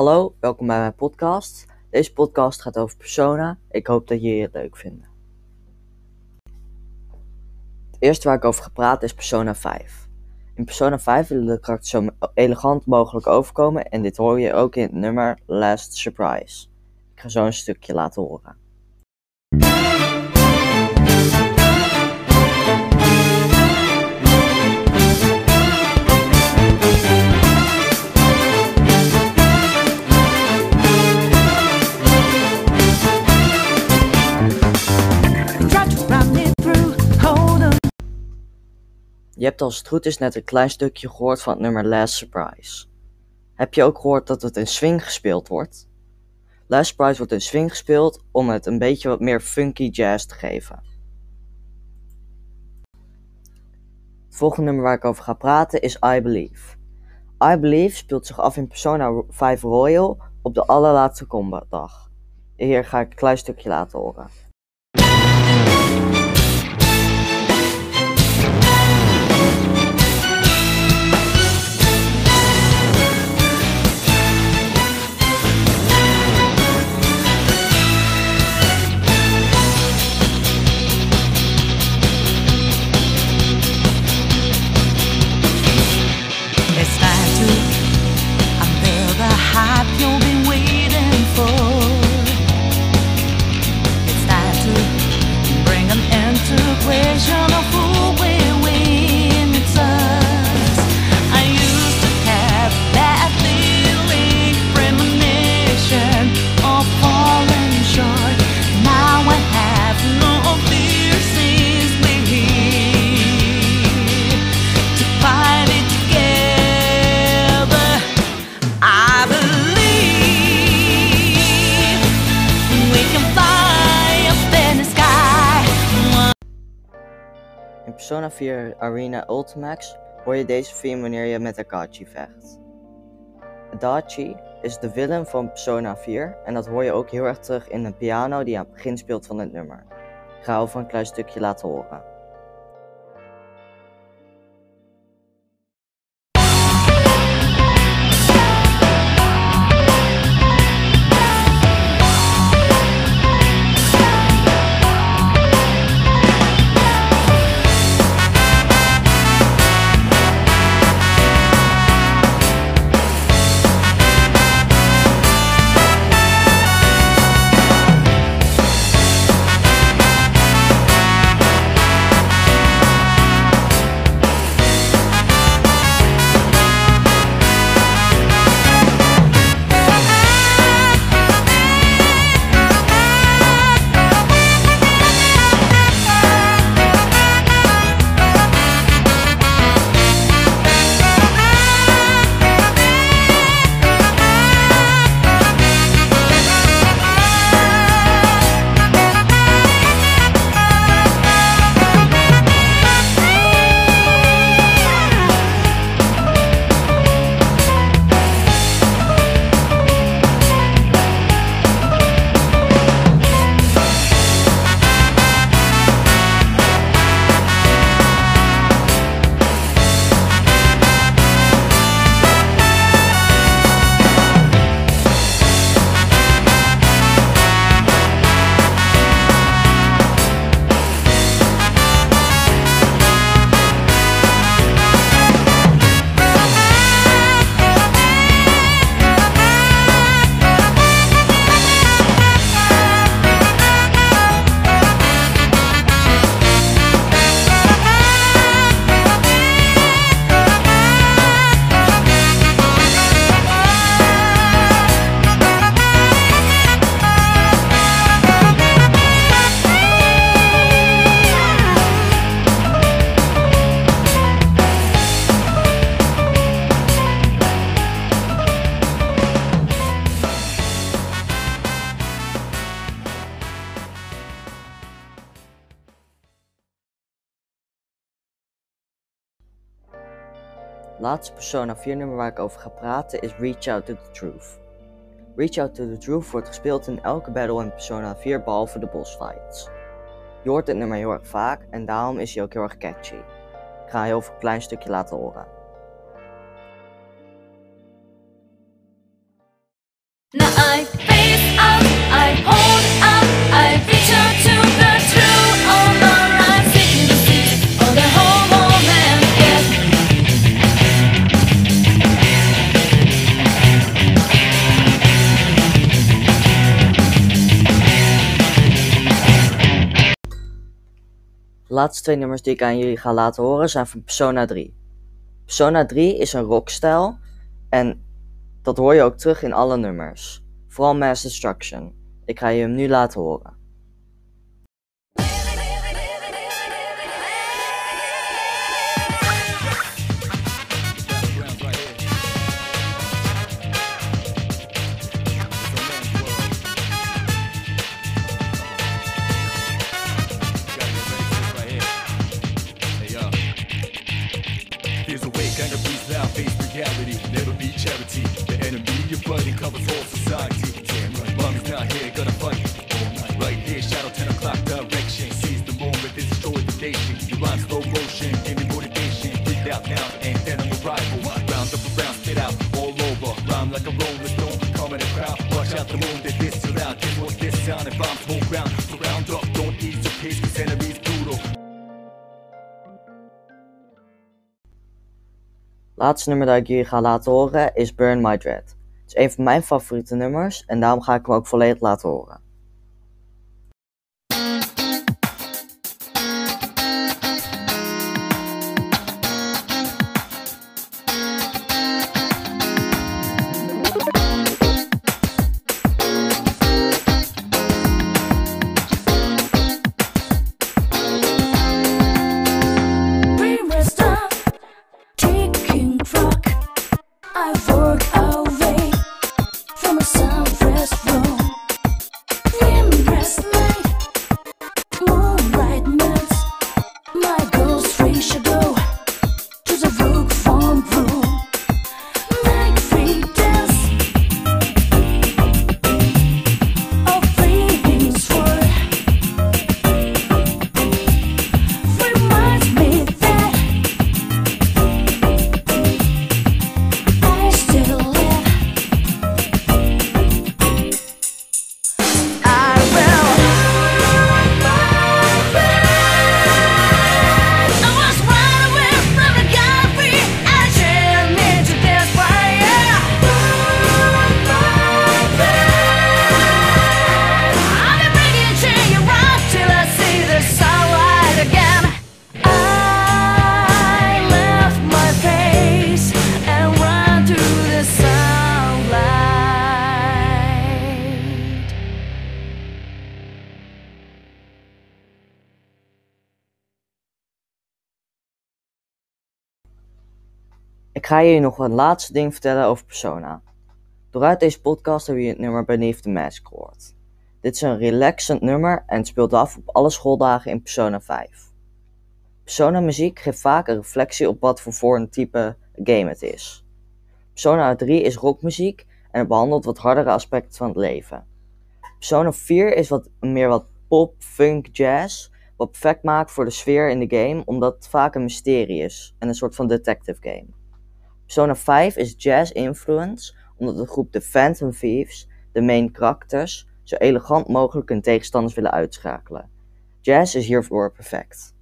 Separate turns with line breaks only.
Hallo, welkom bij mijn podcast. Deze podcast gaat over Persona. Ik hoop dat jullie het leuk vinden. Het eerste waar ik over ga praten is Persona 5. In Persona 5 willen de karakters zo elegant mogelijk overkomen en dit hoor je ook in het nummer Last Surprise. Ik ga zo een stukje laten horen. Je hebt als het goed is net een klein stukje gehoord van het nummer Last Surprise. Heb je ook gehoord dat het in swing gespeeld wordt? Last Surprise wordt in swing gespeeld om het een beetje wat meer funky jazz te geven. Het volgende nummer waar ik over ga praten is I Believe. I Believe speelt zich af in Persona 5 Royal op de allerlaatste combatdag. Hier ga ik een klein stukje laten horen. Persona 4 Arena Ultimax hoor je deze theme wanneer je met Akachi vecht. Adachi is de villain van Persona 4 en dat hoor je ook heel erg terug in de piano die aan het begin speelt van het nummer. Ik ga over een klein stukje laten horen. Laatste Persona 4 nummer waar ik over ga praten is Reach Out to the Truth. Reach Out to the Truth wordt gespeeld in elke battle in Persona 4 behalve de boss fights. Je hoort dit nummer heel erg vaak en daarom is hij ook heel erg catchy. Ik ga heel veel klein stukje laten horen.
I face up, I hold
laatste twee nummers die ik aan jullie ga laten horen zijn van Persona 3. Persona 3 is een rockstijl en dat hoor je ook terug in alle nummers. Vooral Mass Destruction. Ik ga je hem nu laten horen.
Charity. The enemy you're fighting covers all society. Damn right, mommy's not here, gonna fight all night. Right here, shadow 10 o'clock direction. Seize the moment, this destroy the nation. You rhyme slow motion, give me motivation. Breathe out now, and then I'm a rival. Round up around, spit out all over. Rhyme like a rolling stone, in the crowd. Watch out the moon, that this too loud. This what's this sound, and bombs hold ground. So round up, don't ease your pace, cause enemies brutal.
Laatste nummer dat ik jullie ga laten horen is Burn My Dread. Het is een van mijn favoriete nummers en daarom ga ik hem ook volledig laten horen. Ik ga jullie nog een laatste ding vertellen over Persona. Dooruit deze podcast hebben jullie het nummer Beneath the Mask gehoord. Dit is een relaxend nummer en speelt af op alle schooldagen in Persona 5. Persona muziek geeft vaak een reflectie op wat voor voor een type game het is. Persona 3 is rockmuziek en het behandelt wat hardere aspecten van het leven. Persona 4 is wat meer wat pop, funk, jazz, wat perfect maakt voor de sfeer in de game omdat het vaak een mysterie is en een soort van detective game. Persona 5 is jazz influence omdat de groep de Phantom Thieves, de main karakters, zo elegant mogelijk hun tegenstanders willen uitschakelen. Jazz is hiervoor perfect.